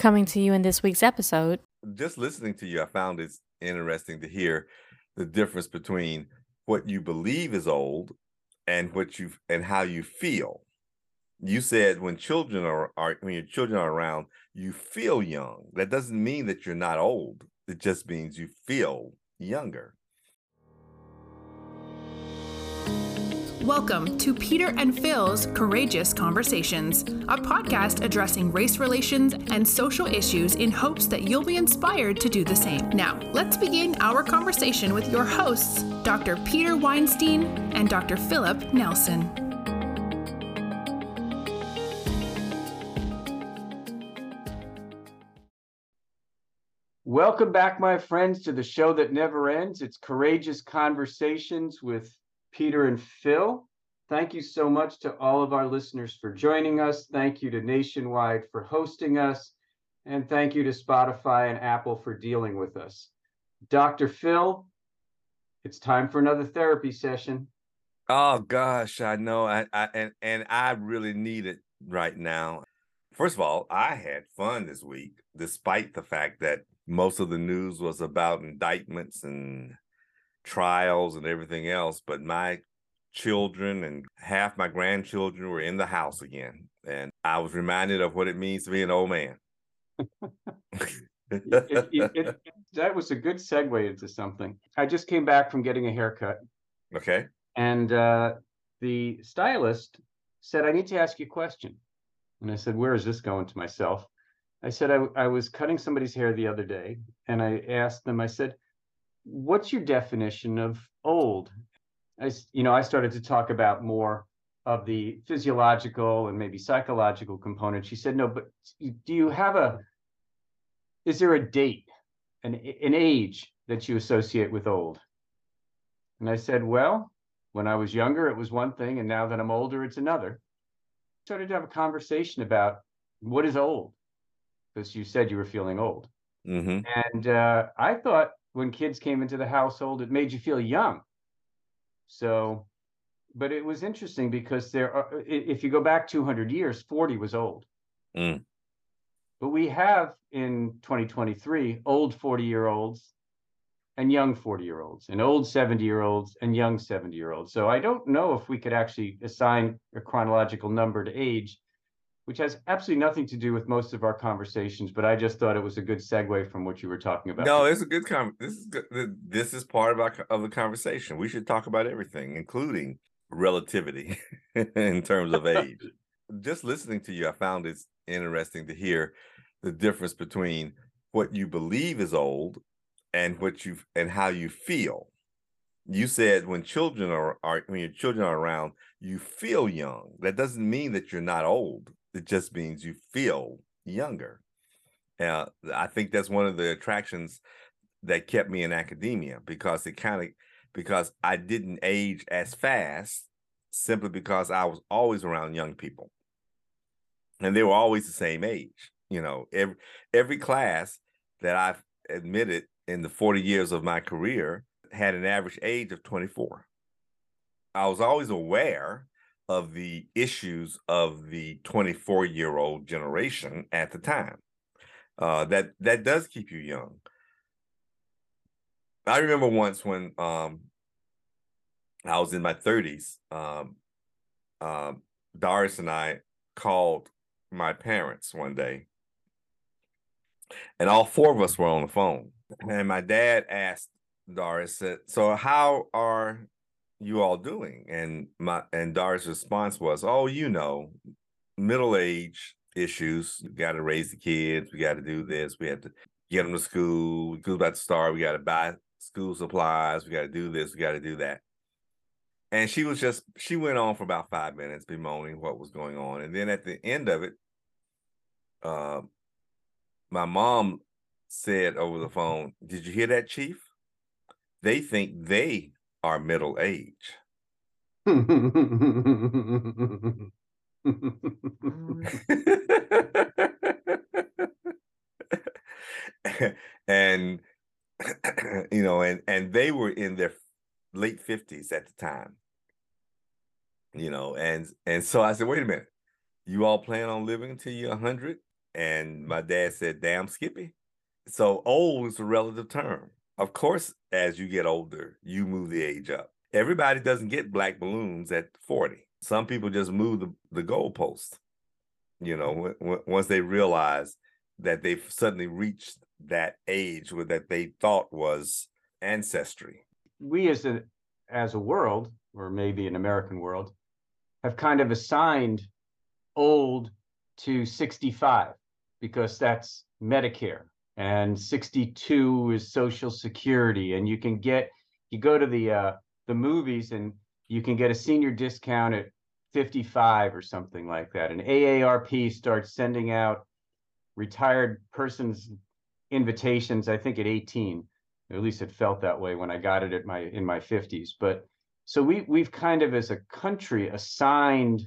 Coming to you in this week's episode. Just listening to you, I found it interesting to hear the difference between what you believe is old and what you and how you feel. You said when children are, are when your children are around, you feel young. That doesn't mean that you're not old. It just means you feel younger. Welcome to Peter and Phil's Courageous Conversations, a podcast addressing race relations and social issues in hopes that you'll be inspired to do the same. Now, let's begin our conversation with your hosts, Dr. Peter Weinstein and Dr. Philip Nelson. Welcome back, my friends, to the show that never ends. It's Courageous Conversations with Peter and Phil. Thank you so much to all of our listeners for joining us. Thank you to Nationwide for hosting us. And thank you to Spotify and Apple for dealing with us. Dr. Phil, it's time for another therapy session. Oh gosh, I know. I, I and and I really need it right now. First of all, I had fun this week, despite the fact that most of the news was about indictments and trials and everything else, but my children and half my grandchildren were in the house again. And I was reminded of what it means to be an old man. it, it, it, that was a good segue into something. I just came back from getting a haircut. Okay. And uh, the stylist said, I need to ask you a question. And I said, Where is this going to myself? I said, I, I was cutting somebody's hair the other day and I asked them, I said, what's your definition of old? I, you know, I started to talk about more of the physiological and maybe psychological component. She said, no, but do you have a, is there a date, an, an age that you associate with old? And I said, well, when I was younger, it was one thing. And now that I'm older, it's another. Started to have a conversation about what is old, because you said you were feeling old. Mm-hmm. And uh, I thought when kids came into the household, it made you feel young. So, but it was interesting because there are, if you go back 200 years, 40 was old. Mm. But we have in 2023 old 40 year olds and young 40 year olds and old 70 year olds and young 70 year olds. So I don't know if we could actually assign a chronological number to age which has absolutely nothing to do with most of our conversations, but I just thought it was a good segue from what you were talking about. No, it's a good con- this is good. This is part of our of the conversation. We should talk about everything, including relativity in terms of age. just listening to you, I found it interesting to hear the difference between what you believe is old and what you and how you feel. You said when children are, are when your children are around, you feel young. That doesn't mean that you're not old it just means you feel younger. Uh, I think that's one of the attractions that kept me in academia because it kind of because I didn't age as fast simply because I was always around young people. And they were always the same age. You know, every every class that I've admitted in the 40 years of my career had an average age of 24. I was always aware of the issues of the 24 year old generation at the time. Uh, that that does keep you young. I remember once when um, I was in my 30s, um, um, Doris and I called my parents one day, and all four of us were on the phone. And my dad asked Doris, said, "So how are you all doing? And my and Dar's response was, Oh, you know, middle age issues. We got to raise the kids. We got to do this. We have to get them to school. School's about to start. We got to buy school supplies. We got to do this. We got to do that. And she was just, she went on for about five minutes bemoaning what was going on. And then at the end of it, uh, my mom said over the phone, Did you hear that, Chief? They think they are middle age. Mm. and you know and and they were in their late 50s at the time you know and and so i said wait a minute you all plan on living until you're 100 And my dad said, damn, Skippy. So old is a relative term. Of course, as you get older, you move the age up. Everybody doesn't get black balloons at 40. Some people just move the, the goalpost, you know, w- w- once they realize that they've suddenly reached that age where that they thought was ancestry. We as a as a world, or maybe an American world, have kind of assigned old to 65 because that's Medicare and 62 is Social Security, and you can get you go to the uh, the movies and you can get a senior discount at 55 or something like that. And AARP starts sending out retired persons invitations, I think at 18. At least it felt that way when I got it at my in my 50s. But so we we've kind of as a country assigned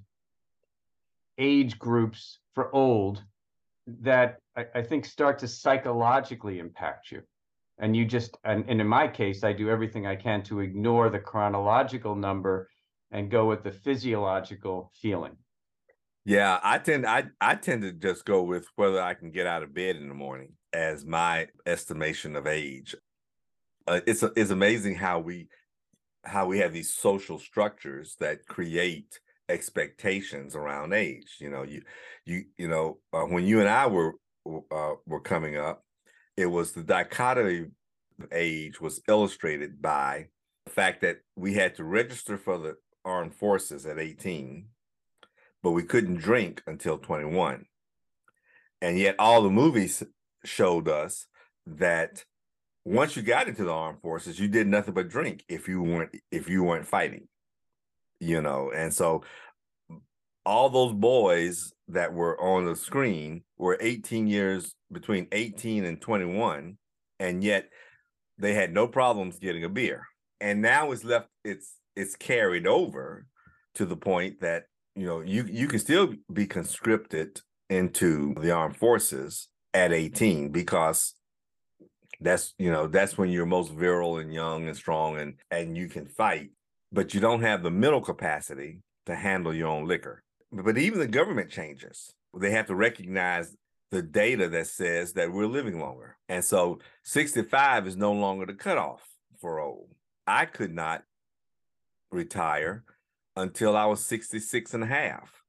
age groups for old that I, I think start to psychologically impact you and you just and, and in my case i do everything i can to ignore the chronological number and go with the physiological feeling Yeah, I tend I I tend to just go with whether I can get out of bed in the morning as my estimation of age. Uh, it's it's amazing how we how we have these social structures that create expectations around age. You know, you you you know uh, when you and I were uh, were coming up, it was the dichotomy of age was illustrated by the fact that we had to register for the armed forces at 18 but we couldn't drink until 21. And yet all the movies showed us that once you got into the armed forces, you did nothing but drink if you weren't if you weren't fighting. You know, and so all those boys that were on the screen were 18 years between 18 and 21 and yet they had no problems getting a beer. And now it's left it's it's carried over to the point that you know you you can still be conscripted into the armed forces at 18 because that's you know that's when you're most virile and young and strong and and you can fight but you don't have the mental capacity to handle your own liquor but even the government changes they have to recognize the data that says that we're living longer and so 65 is no longer the cutoff for old i could not retire until I was 66 and a half.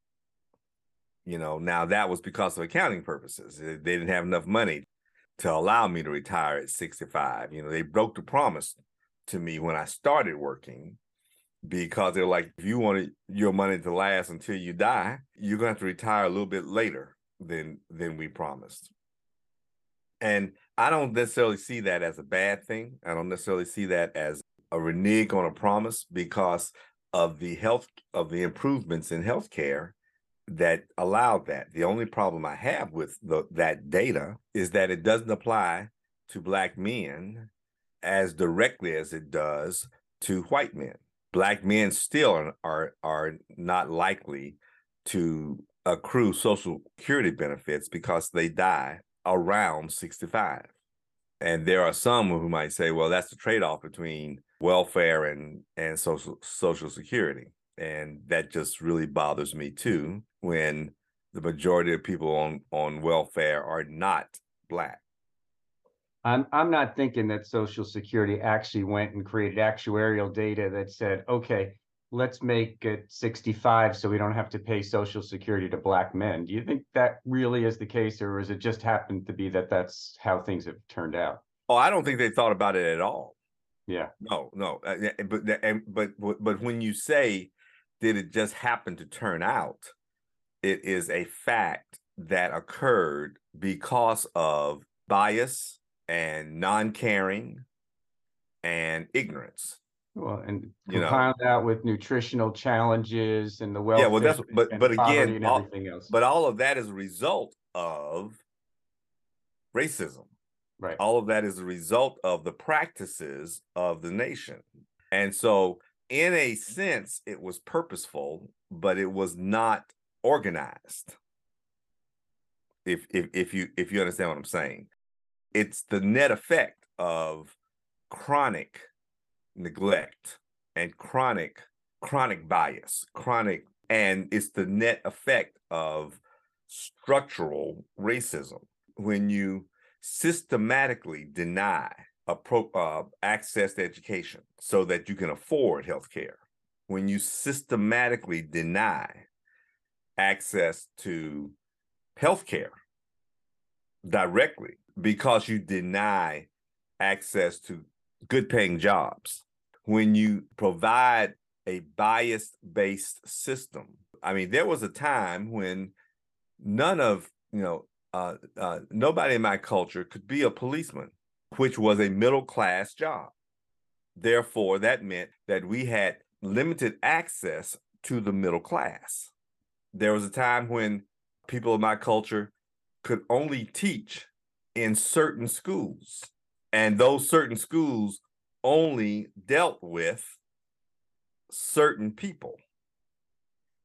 You know, now that was because of accounting purposes. They didn't have enough money to allow me to retire at 65. You know, they broke the promise to me when I started working because they're like, if you want your money to last until you die, you're going to have to retire a little bit later than than we promised. And I don't necessarily see that as a bad thing. I don't necessarily see that as a renege on a promise because of the health of the improvements in healthcare that allowed that. The only problem I have with the, that data is that it doesn't apply to black men as directly as it does to white men. Black men still are are, not likely to accrue social security benefits because they die around 65. And there are some who might say, well, that's the trade-off between welfare and and social social security and that just really bothers me too when the majority of people on on welfare are not black i'm i'm not thinking that social security actually went and created actuarial data that said okay let's make it 65 so we don't have to pay social security to black men do you think that really is the case or is it just happened to be that that's how things have turned out oh i don't think they thought about it at all yeah. No, no. Uh, but but but when you say did it just happen to turn out, it is a fact that occurred because of bias and non-caring and ignorance. Well, and you know, that with nutritional challenges and the welfare. Yeah, well, that's but but again, all. But all of that is a result of racism. Right. All of that is a result of the practices of the nation. And so, in a sense, it was purposeful, but it was not organized. If if if you if you understand what I'm saying, it's the net effect of chronic neglect and chronic chronic bias, chronic, and it's the net effect of structural racism. When you systematically deny uh, access to education so that you can afford health care, when you systematically deny access to health care directly because you deny access to good paying jobs, when you provide a bias based system. I mean, there was a time when none of, you know, uh, uh, nobody in my culture could be a policeman, which was a middle class job. Therefore, that meant that we had limited access to the middle class. There was a time when people of my culture could only teach in certain schools, and those certain schools only dealt with certain people.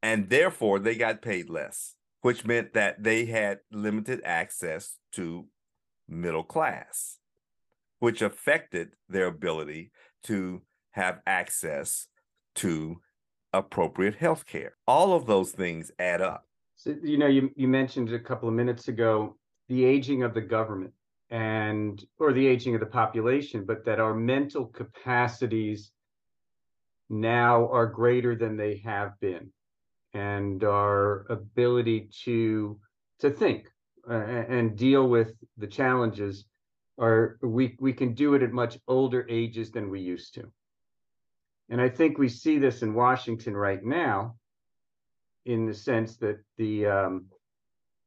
And therefore, they got paid less, which meant that they had limited access to middle class, which affected their ability to have access to appropriate health care. All of those things add up. So, you know, you, you mentioned a couple of minutes ago the aging of the government and or the aging of the population, but that our mental capacities now are greater than they have been, and our ability to to think uh, and deal with the challenges are we we can do it at much older ages than we used to. And I think we see this in Washington right now, in the sense that the um,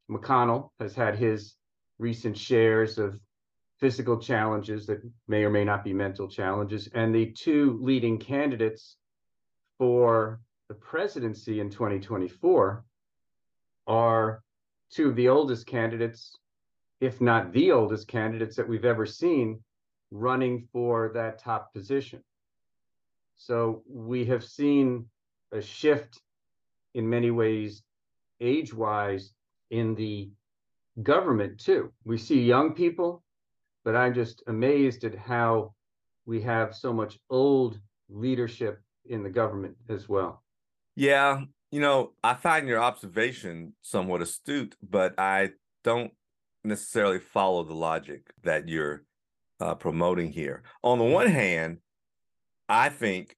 McConnell has had his recent shares of physical challenges that may or may not be mental challenges. And the two leading candidates for the presidency in 2024 are two of the oldest candidates, if not the oldest candidates that we've ever seen running for that top position. So we have seen a shift in many ways, age wise, in the government too. We see young people, but I'm just amazed at how we have so much old leadership in the government as well. Yeah, you know, I find your observation somewhat astute, but I don't necessarily follow the logic that you're uh, promoting here. On the one hand, I think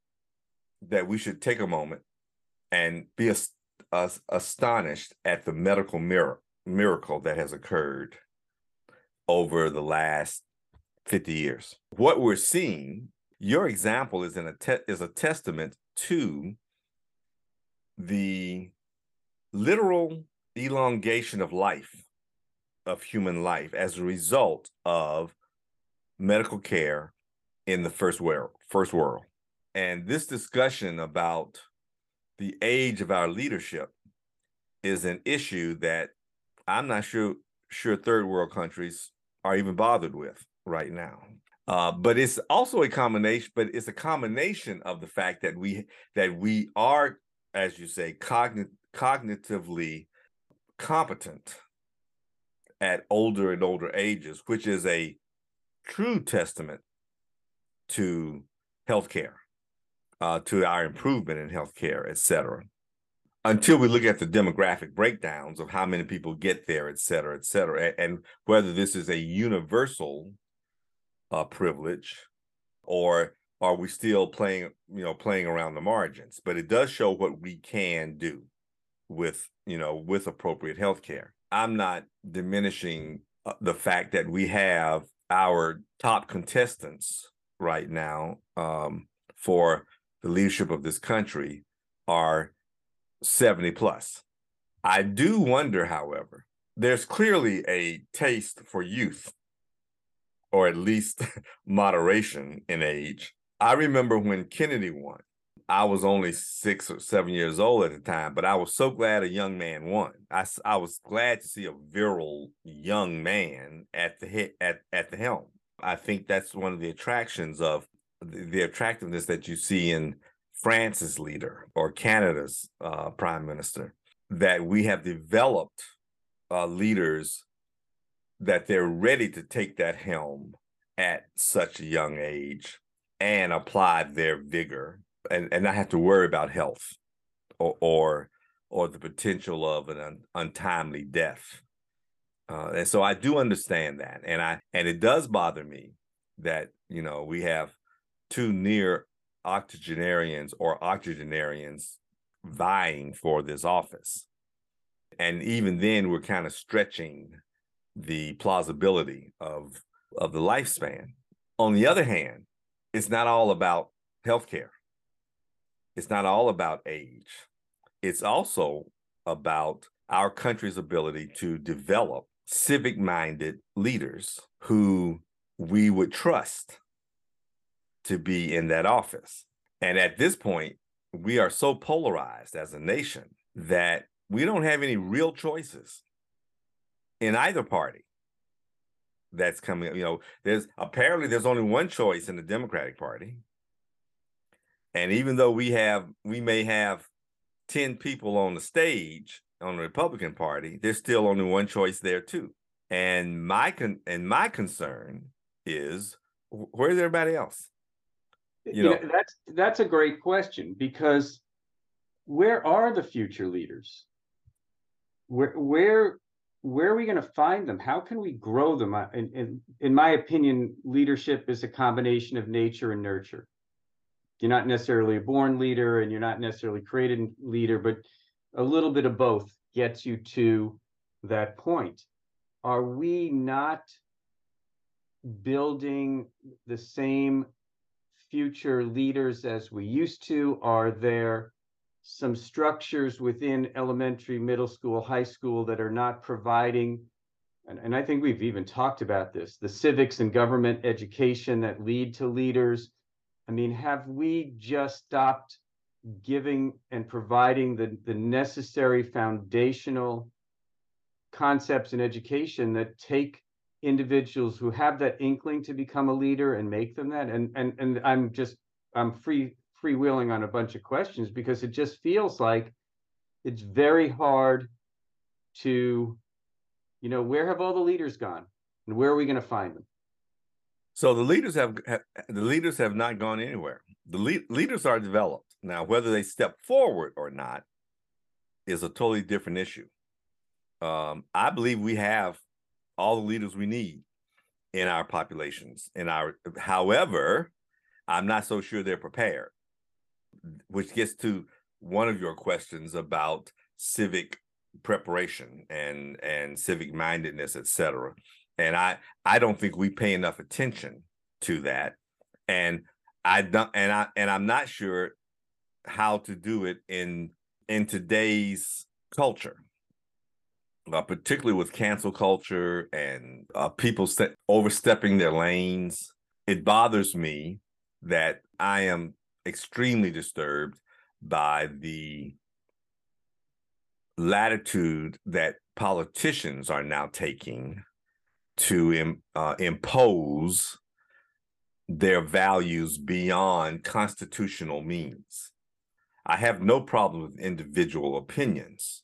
that we should take a moment and be astonished at the medical mirror miracle that has occurred over the last 50 years. What we're seeing, your example is in a te- is a testament to the literal elongation of life of human life as a result of medical care in the first world first world and this discussion about the age of our leadership is an issue that I'm not sure sure third world countries are even bothered with right now. Uh, but it's also a combination, but it's a combination of the fact that we that we are, as you say, cogn- cognitively competent at older and older ages, which is a true testament to healthcare, uh, to our improvement in healthcare, et cetera until we look at the demographic breakdowns of how many people get there, et cetera, et cetera, and whether this is a universal uh, privilege or are we still playing, you know, playing around the margins? But it does show what we can do with, you know, with appropriate health care. I'm not diminishing uh, the fact that we have our top contestants right now um, for the leadership of this country are 70 plus. I do wonder, however, there's clearly a taste for youth, or at least moderation in age. I remember when Kennedy won. I was only six or seven years old at the time, but I was so glad a young man won. I, I was glad to see a virile young man at the hit, at, at the helm. I think that's one of the attractions of the, attractiveness that you see in France's leader or Canada's uh, prime minister, that we have developed uh, leaders that they're ready to take that helm at such a young age and apply their vigor and, and not have to worry about health or, or or the potential of an un- untimely death. Uh, and so I do understand that, and I and it does bother me that you know we have two near octogenarians or octogenarians vying for this office, and even then we're kind of stretching the plausibility of of the lifespan. On the other hand, it's not all about healthcare. It's not all about age. It's also about our country's ability to develop civic minded leaders who we would trust to be in that office. And at this point, we are so polarized as a nation that we don't have any real choices in either party that's coming up. you know there's apparently there's only one choice in the democratic party and even though we have we may have 10 people on the stage on the republican party there's still only one choice there too and my con- and my concern is where's everybody else you, know, know that's that's a great question because where are the future leaders where where where are we going to find them? How can we grow them? In, in, in my opinion, leadership is a combination of nature and nurture. You're not necessarily a born leader and you're not necessarily created leader, but a little bit of both gets you to that point. Are we not building the same future leaders as we used to? Are there some structures within elementary, middle school, high school that are not providing, and, and I think we've even talked about this, the civics and government education that lead to leaders. I mean, have we just stopped giving and providing the, the necessary foundational concepts in education that take individuals who have that inkling to become a leader and make them that and and and i'm just i'm free freewheeling on a bunch of questions because it just feels like it's very hard to, you know, where have all the leaders gone and where are we going to find them? So the leaders have, have the leaders have not gone anywhere. The le- leaders are developed now. Whether they step forward or not is a totally different issue. Um, I believe we have all the leaders we need in our populations. In our, however, I'm not so sure they're prepared which gets to one of your questions about civic preparation and and civic mindedness etc and i i don't think we pay enough attention to that and i don't and i and i'm not sure how to do it in in today's culture uh, particularly with cancel culture and uh, people st- overstepping their lanes it bothers me that i am extremely disturbed by the latitude that politicians are now taking to uh, impose their values beyond constitutional means. I have no problem with individual opinions.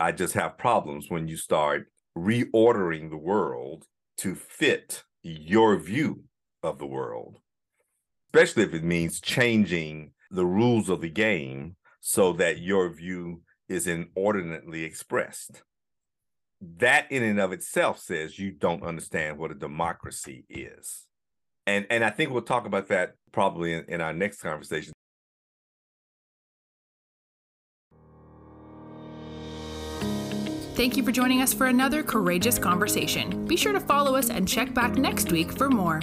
I just have problems when you start reordering the world to fit your view of the world especially if it means changing the rules of the game so that your view is inordinately expressed. That in and of itself says you don't understand what a democracy is. And and I think we'll talk about that probably in, in our next conversation. Thank you for joining us for another courageous conversation. Be sure to follow us and check back next week for more.